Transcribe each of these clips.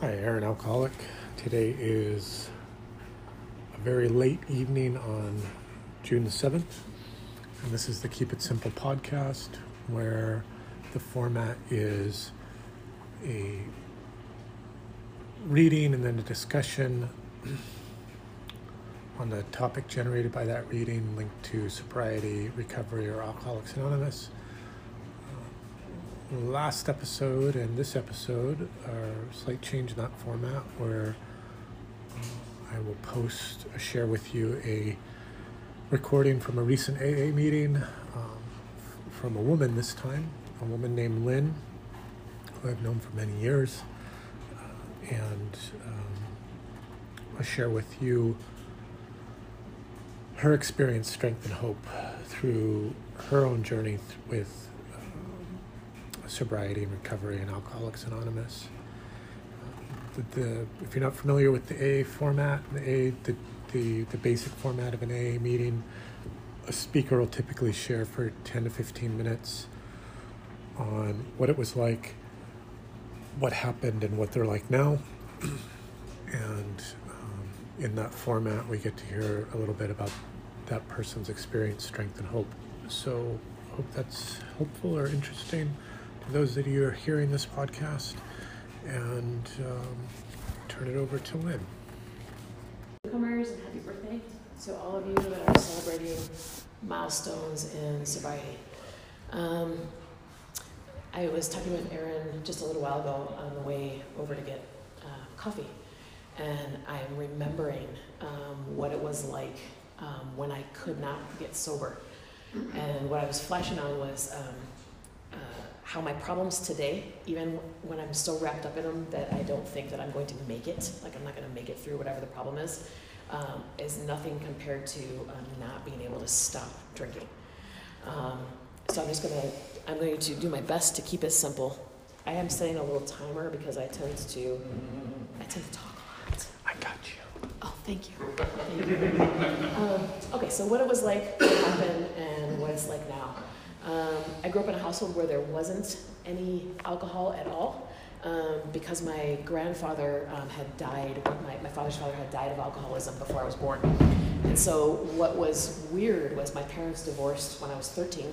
Hi, Aaron Alcoholic. Today is a very late evening on June the 7th, and this is the Keep It Simple podcast where the format is a reading and then a discussion on the topic generated by that reading linked to sobriety, recovery, or Alcoholics Anonymous last episode and this episode are slight change in that format where uh, I will post, uh, share with you a recording from a recent AA meeting um, from a woman this time, a woman named Lynn, who I've known for many years. Uh, and um, I'll share with you her experience, strength, and hope through her own journey th- with sobriety and recovery and Alcoholics Anonymous. The, the, if you're not familiar with the AA format, the, the, the, the basic format of an AA meeting, a speaker will typically share for 10 to 15 minutes on what it was like, what happened, and what they're like now. and um, in that format, we get to hear a little bit about that person's experience, strength, and hope. So, hope that's helpful or interesting those that you are hearing this podcast and um, turn it over to Lynn. Newcomers and happy birthday to all of you that are celebrating milestones in sobriety. Um, I was talking with Aaron just a little while ago on the way over to get uh, coffee, and I'm remembering um, what it was like um, when I could not get sober. And what I was flashing on was um, how my problems today, even when I'm so wrapped up in them that I don't think that I'm going to make it, like I'm not going to make it through whatever the problem is, um, is nothing compared to um, not being able to stop drinking. Um, so I'm just going to, I'm going to do my best to keep it simple. I am setting a little timer because I tend to, I tend to talk a lot. I got you. Oh, thank you. Thank you. Um, okay, so what it was like, what happened, and what it's like now. Um, I grew up in a household where there wasn't any alcohol at all um, because my grandfather um, had died, my, my father's father had died of alcoholism before I was born. And so, what was weird was my parents divorced when I was 13,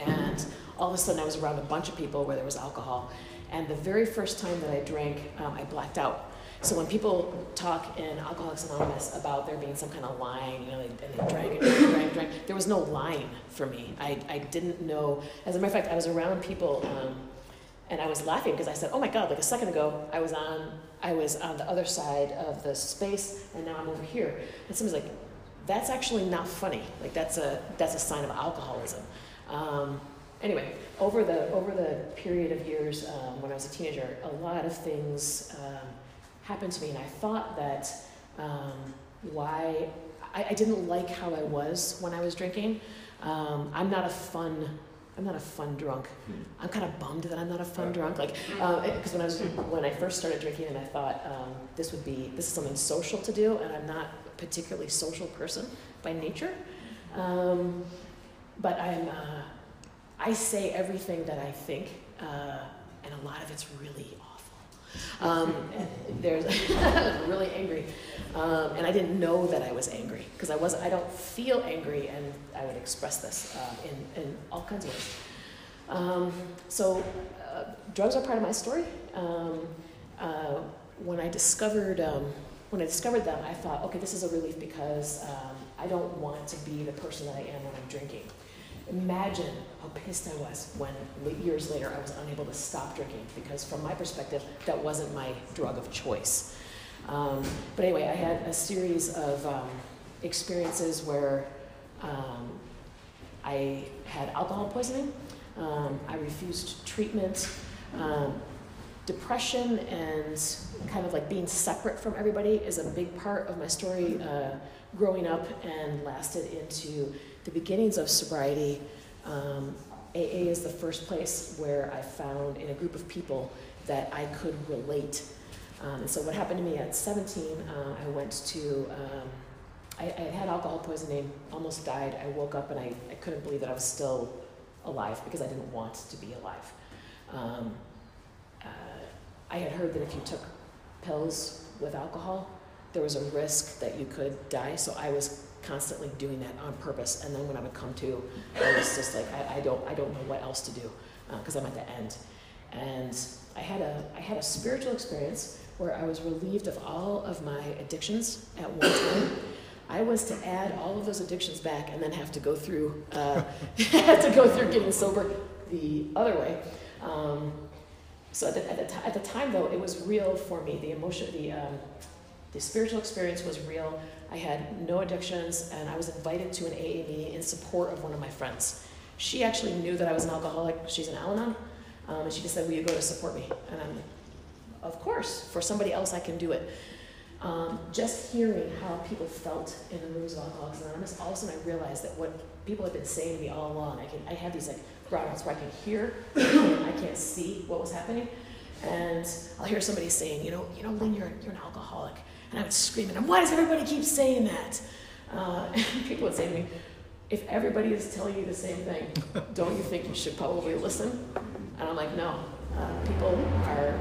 and all of a sudden I was around a bunch of people where there was alcohol. And the very first time that I drank, um, I blacked out. So when people talk in Alcoholics Anonymous about there being some kind of line, you know, they drank and drank and drank, drank, there was no line for me. I, I didn't know. As a matter of fact, I was around people, um, and I was laughing because I said, "Oh my God!" Like a second ago, I was on I was on the other side of the space, and now I'm over here. And somebody's like, "That's actually not funny. Like that's a that's a sign of alcoholism." Um, anyway, over the over the period of years um, when I was a teenager, a lot of things. Um, happened to me, and I thought that um, why I, I, didn't like how I was when I was drinking. Um, I'm not a fun. I'm not a fun drunk. I'm kind of bummed that I'm not a fun drunk. Like, because uh, when I was when I first started drinking, and I thought um, this would be this is something social to do, and I'm not a particularly social person by nature. Um, but I'm. Uh, I say everything that I think, uh, and a lot of it's really um, there's really angry, um, and I didn't know that I was angry because I was I don't feel angry, and I would express this uh, in in all kinds of ways. Um, so, uh, drugs are part of my story. Um, uh, when I discovered um, when I discovered them, I thought, okay, this is a relief because I don't want to be the person that I am when I'm drinking. Imagine how pissed I was when years later I was unable to stop drinking because, from my perspective, that wasn't my drug of choice. Um, but anyway, I had a series of um, experiences where um, I had alcohol poisoning, um, I refused treatment, um, depression, and kind of like being separate from everybody is a big part of my story uh, growing up and lasted into the beginnings of sobriety, um, AA is the first place where I found in a group of people that I could relate. Um, and so what happened to me at 17, uh, I went to, um, I, I, had alcohol poisoning, almost died. I woke up and I, I couldn't believe that I was still alive because I didn't want to be alive. I had heard that if you took pills with alcohol, there was a risk that you could die. So I was constantly doing that on purpose. And then when I would come to, I was just like, I, I don't, I don't know what else to do because uh, I'm at the end. And I had a, I had a spiritual experience where I was relieved of all of my addictions at one time. I was to add all of those addictions back and then have to go through, uh, have to go through getting sober the other way. Um, so at the, at, the at the time, though, it was real for me. The emotion, the um, the spiritual experience was real. I had no addictions, and I was invited to an AA meeting in support of one of my friends. She actually knew that I was an alcoholic. She's an Al Anon, um, and she just said, Will you go to support me? And I'm like, Of course, for somebody else, I can do it. Um, just hearing how people felt in the rooms of Alcoholics Anonymous, all of a sudden I realized that what people had been saying to me all along, I, can, I had these like brownouts where I could hear, I can't see what was happening. And I'll hear somebody saying, you know, you know, Lynn, you're, you're an alcoholic. And I would scream at them, why does everybody keep saying that? Uh, and people would say to me, if everybody is telling you the same thing, don't you think you should probably listen? And I'm like, no, uh, people are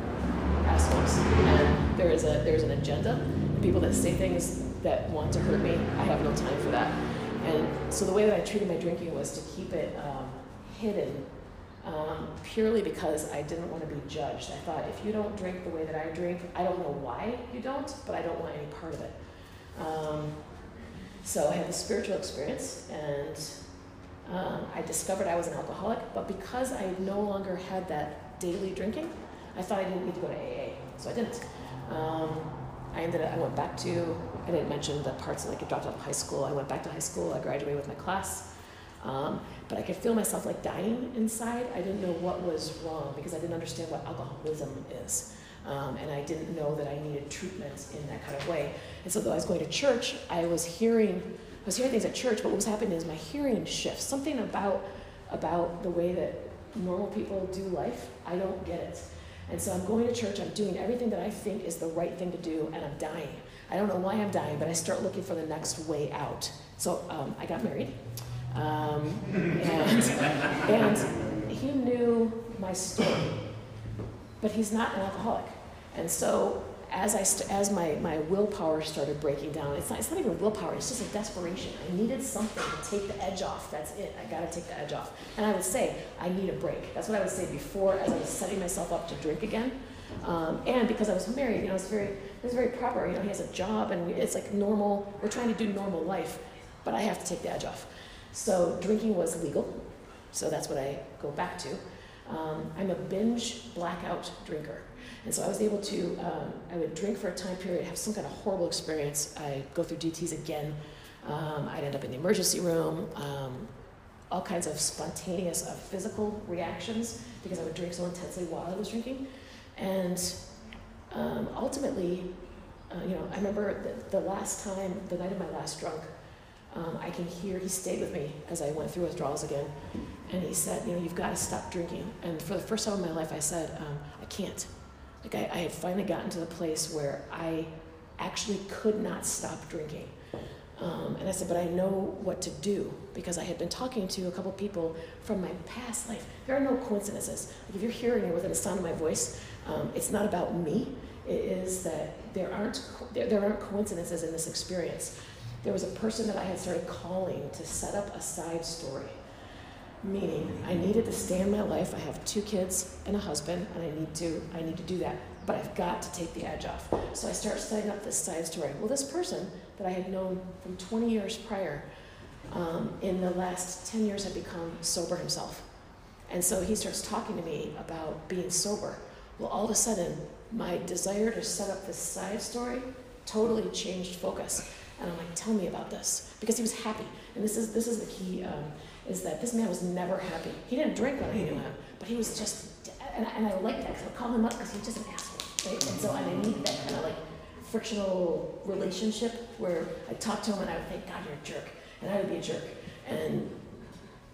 assholes. And there is, a, there is an agenda. People that say things that want to hurt me, I have no time for that. And so the way that I treated my drinking was to keep it um, hidden um, purely because I didn't want to be judged. I thought, if you don't drink the way that I drink, I don't know why you don't, but I don't want any part of it. Um, so I had a spiritual experience, and um, I discovered I was an alcoholic, but because I no longer had that daily drinking, I thought I didn't need to go to AA, so I didn't. Um, I ended up, I went back to, I didn't mention the parts like I dropped out of high school. I went back to high school, I graduated with my class. Um, but I could feel myself like dying inside. I didn't know what was wrong because I didn't understand what alcoholism is. Um, and I didn't know that I needed treatment in that kind of way. And so though I was going to church, I was hearing, I was hearing things at church, but what was happening is my hearing shifts. Something about, about the way that normal people do life, I don't get it. And so I'm going to church, I'm doing everything that I think is the right thing to do, and I'm dying. I don't know why I'm dying, but I start looking for the next way out. So um, I got married. Um, and, and he knew my story, but he's not an alcoholic. And so as, I as my, my willpower started breaking down, it's not, it's not even willpower, it's just a desperation. I needed something to take the edge off. That's it. I got to take the edge off. And I would say, I need a break. That's what I would say before as I was setting myself up to drink again. Um, and because I was married, you know, it's very, it was very proper. You know, he has a job and we, it's like normal. We're trying to do normal life, but I have to take the edge off. So drinking was legal, so that's what I go back to. Um, I'm a binge blackout drinker. And so I was able to, um, I would drink for a time period, have some kind of horrible experience. I go through DTs again. Um, I'd end up in the emergency room. Um, all kinds of spontaneous uh, physical reactions because I would drink so intensely while I was drinking. And um, ultimately, uh, you know, I remember the, the last time, the night of my last drunk, um, I can hear, he stayed with me as I went through withdrawals again. And he said, You know, you've got to stop drinking. And for the first time in my life, I said, um, I can't. Like, I, I had finally gotten to the place where I actually could not stop drinking. Um, and I said, but I know what to do because I had been talking to a couple people from my past life. There are no coincidences. Like if you're hearing it within the sound of my voice, um, it's not about me. It is that there aren't there, there aren't coincidences in this experience there was a person that I had started calling to set up a side story. Meaning, I needed to stay in my life. I have two kids and a husband, and I need to I need to do that. But I've got to take the edge off. So I start setting up this side story. Well, this person that I had known from 20 years prior, um, in the last 10 years, had become sober himself. And so he starts talking to me about being sober. Well, all of a sudden, my desire to set up this side story totally changed focus. And I'm like, tell me about this. Because he was happy. And this is, this is the key, um, is that this man was never happy. He didn't drink when I knew him, but he was just, and, and I like that because I would call him up because he was just an asshole, right? And so I need that kind of like frictional relationship where I talk to him and I would think, God, you're a jerk. And I would be a jerk. And,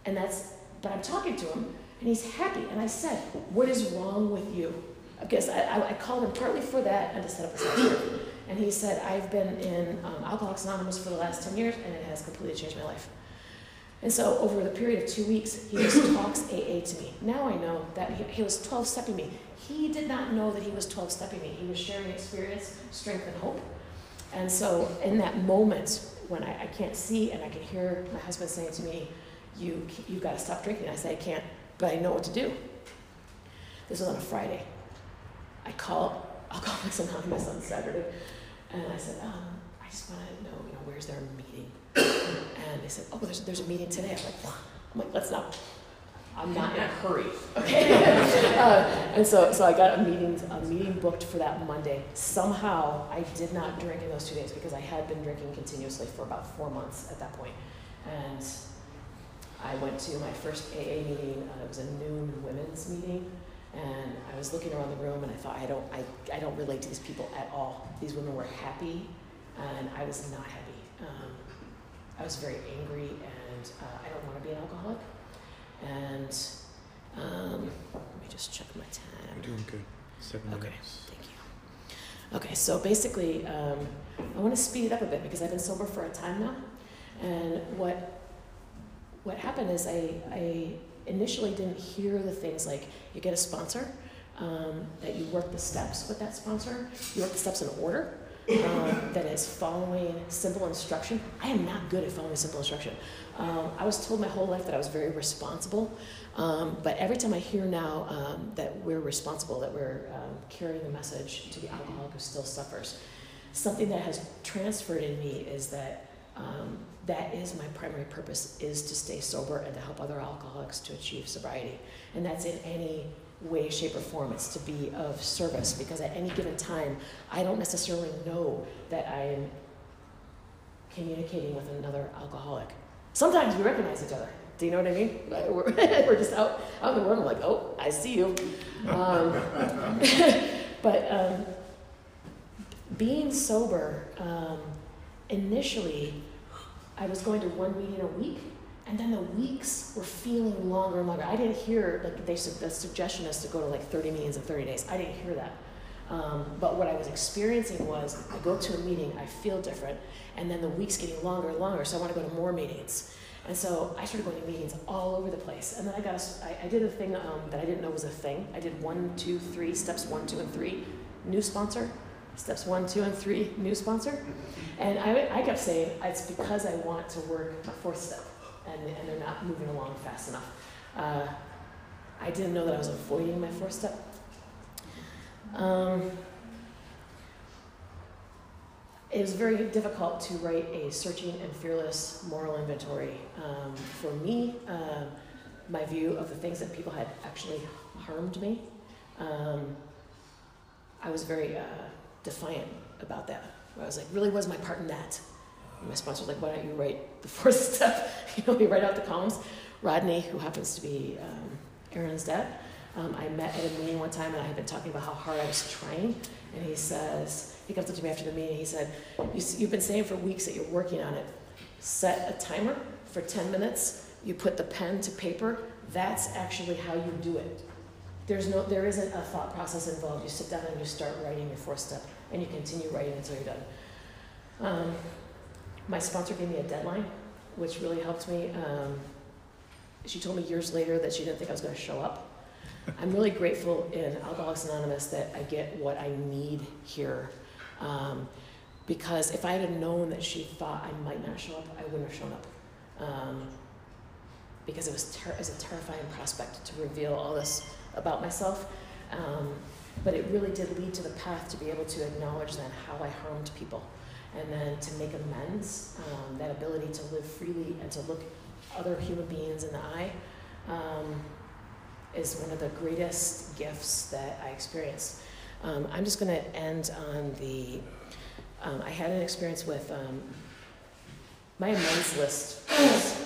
and that's, but I'm talking to him and he's happy. And I said, what is wrong with you? Because I, I, I called him partly for that and to set up a session. And he said, I've been in um, Alcoholics Anonymous for the last 10 years, and it has completely changed my life. And so, over the period of two weeks, he just talks AA to me. Now I know that he, he was 12 stepping me. he did not know that he was 12 stepping me. He was sharing experience, strength, and hope. And so, in that moment when I, I can't see and I can hear my husband saying to me, you, You've got to stop drinking, I say, I can't, but I know what to do. This was on a Friday. I call Alcoholics Anonymous on Saturday, and I said, um, I just want to know, you know, where's their meeting? And they said, oh, there's, there's a meeting today. I'm like, I'm like, let's not I'm not in a hurry. Okay. uh, and so, so I got a meeting, a meeting booked for that Monday. Somehow, I did not drink in those two days because I had been drinking continuously for about four months at that point. And I went to my first AA meeting. Uh, it was a noon women's meeting, and I was looking around the room, and I thought, I don't, I, I don't relate to these people at all. These women were happy, and I was not happy. Um, I was very angry, and uh, I don't want to be an alcoholic. And um, let me just check my time. You're doing good. Seven Okay. minutes. Thank you. Okay, so basically, um, I want to speed it up a bit because I've been sober for a time now, and what what happened is I, I initially didn't hear the things like you get a sponsor, um, that you work the steps with that sponsor, you work the steps in order, um, that is following simple instruction. I am not good at following simple instruction. Um, I was told my whole life that I was very responsible, um, but every time I hear now um, that we're responsible, that we're um, carrying the message to the alcoholic who still suffers, something that has transferred in me is that um, that is my primary purpose is to stay sober and to help other alcoholics to achieve sobriety, and that's in any way, shape, or form. It's to be of service because at any given time, I don't necessarily know that I am communicating with another alcoholic. Sometimes we recognize each other. Do you know what I mean? We're, we're just out, out in the world. I'm like, oh, I see you. Um, but um, being sober, um, initially, I was going to one meeting a week, and then the weeks were feeling longer and longer. I didn't hear like they the suggestion is to go to like 30 meetings in 30 days. I didn't hear that. Um, but what I was experiencing was I go to a meeting, I feel different, and then the weeks getting longer and longer, so I want to go to more meetings. And so I started going to meetings all over the place. And then I got a, I, I did a thing um, that I didn't know was a thing. I did one, two, three, steps one, two, and three, new sponsor. Steps one, two, and three, new sponsor. And I, I kept saying, it's because I want to work my fourth step, and, and they're not moving along fast enough. Uh, I didn't know that I was avoiding my fourth step. Um, it was very difficult to write a searching and fearless moral inventory. Um, for me, uh, my view of the things that people had actually harmed me, um, I was very uh, defiant about that. I was like, really, was my part in that? And my sponsor was like, why don't you write the fourth step? you know, you write out the columns. Rodney, who happens to be um, Aaron's dad, um, I met at a meeting one time and I had been talking about how hard I was trying. And he says, he comes up to me after the meeting, he said, you, You've been saying for weeks that you're working on it. Set a timer for 10 minutes, you put the pen to paper. That's actually how you do it. There's no, there isn't a thought process involved. You sit down and you start writing your fourth step, and you continue writing until you're done. Um, my sponsor gave me a deadline, which really helped me. Um, she told me years later that she didn't think I was going to show up. I'm really grateful in Alcoholics Anonymous that I get what I need here. Um, because if I had known that she thought I might not show up, I wouldn't have shown up. Um, because it was, it was a terrifying prospect to reveal all this about myself. But it really did lead to the path to be able to acknowledge then how I harmed people and then to make amends, um, that ability to live freely and to look other human beings in the eye. Um, is one of the greatest gifts that I experienced. Um, I'm just going to end on the. Um, I had an experience with um, my amends list.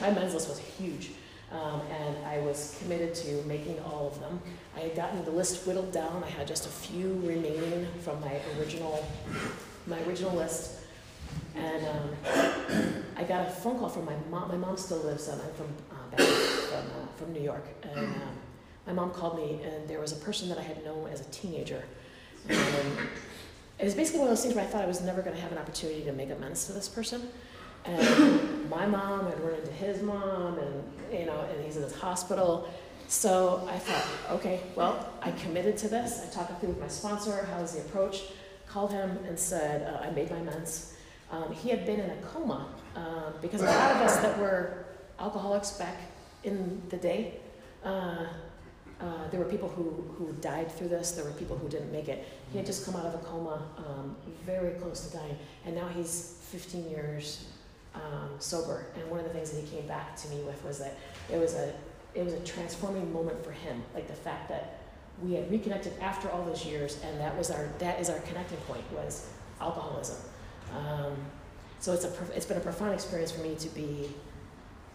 my amends list was huge, um, and I was committed to making all of them. I had gotten the list whittled down. I had just a few remaining from my original, my original list, and um, I got a phone call from my mom. My mom still lives. Um, I'm from uh, back from uh, from New York, and um, my mom called me, and there was a person that I had known as a teenager. And it was basically one of those things where I thought I was never going to have an opportunity to make amends to this person. And my mom had run into his mom, and you know, and he's in this hospital. So I thought, okay, well, I committed to this. I talked through with my sponsor. How was the approach? Called him and said, uh, I made my amends. Um, he had been in a coma um, because a lot of us that were alcoholics back in the day, uh, uh, there were people who, who died through this. There were people who didn't make it. He had just come out of a coma, um, very close to dying, and now he's 15 years um, sober. And one of the things that he came back to me with was that it was a it was a transforming moment for him, like the fact that we had reconnected after all those years, and that was our that is our connecting point was alcoholism. Um, so it's a it's been a profound experience for me to be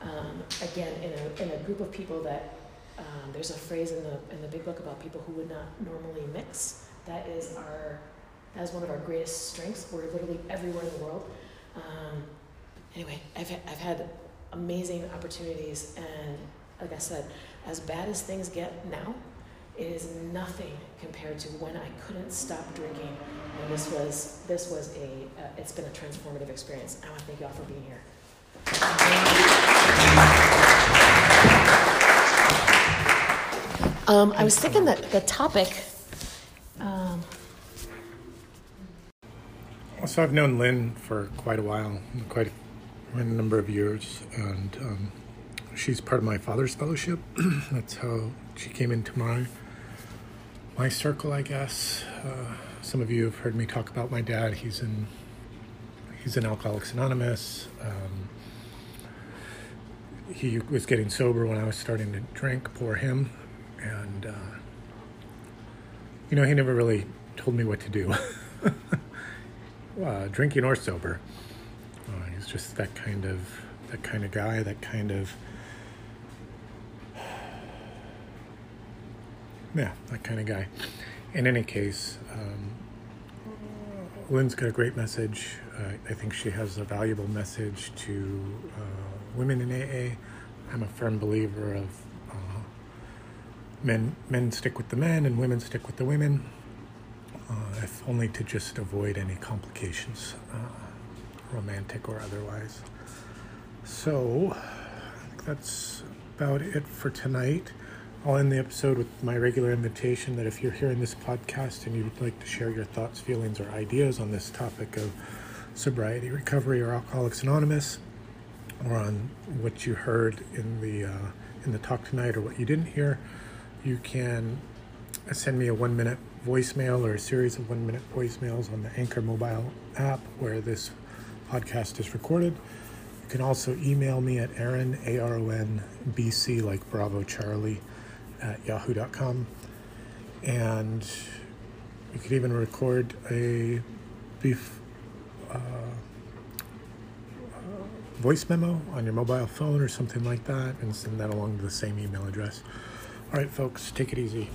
um, again in a in a group of people that um, there's a phrase in the in the big book about people who would not normally mix. That is our that is one of our greatest strengths. We're literally everywhere in the world. Um, anyway, I've I've had amazing opportunities, and like I said, as bad as things get now, it is nothing compared to when I couldn't stop drinking. And this was this was a uh, it's been a transformative experience. I want to thank you all for being here. Um, I was thinking that the topic. Um, so I've known Lynn for quite a while, quite a, a number of years, and um, she's part of my father's fellowship. That's how she came into my my circle, I guess. Uh, some of you have heard me talk about my dad. He's in he's in Alcoholics Anonymous. Um, he was getting sober when I was starting to drink. Poor him and uh, you know he never really told me what to do uh, drinking or sober uh, just that kind of that kind of guy that kind of yeah that kind of guy. In any case um, lynn's got a great message. Uh, i think she has a valuable message to uh, women in aa i'm a firm believer of men men stick with the men and women stick with the women, uh, if only to just avoid any complications, uh, romantic or otherwise. So, that's about it for tonight. I'll end the episode with my regular invitation that if you're hearing this podcast and you'd like to share your thoughts, feelings, or ideas on this topic of sobriety, recovery, or Alcoholics Anonymous, or on what you heard in the uh, in the talk tonight or what you didn't hear, you can send me a one minute voicemail or a series of one minute voicemails on the Anchor mobile app where this podcast is recorded. You can also email me at Aaron, A R O N B C, like Bravo Charlie, at yahoo.com. And you could even record a brief uh, voice memo on your mobile phone or something like that and send that along to the same email address. All right, folks, take it easy.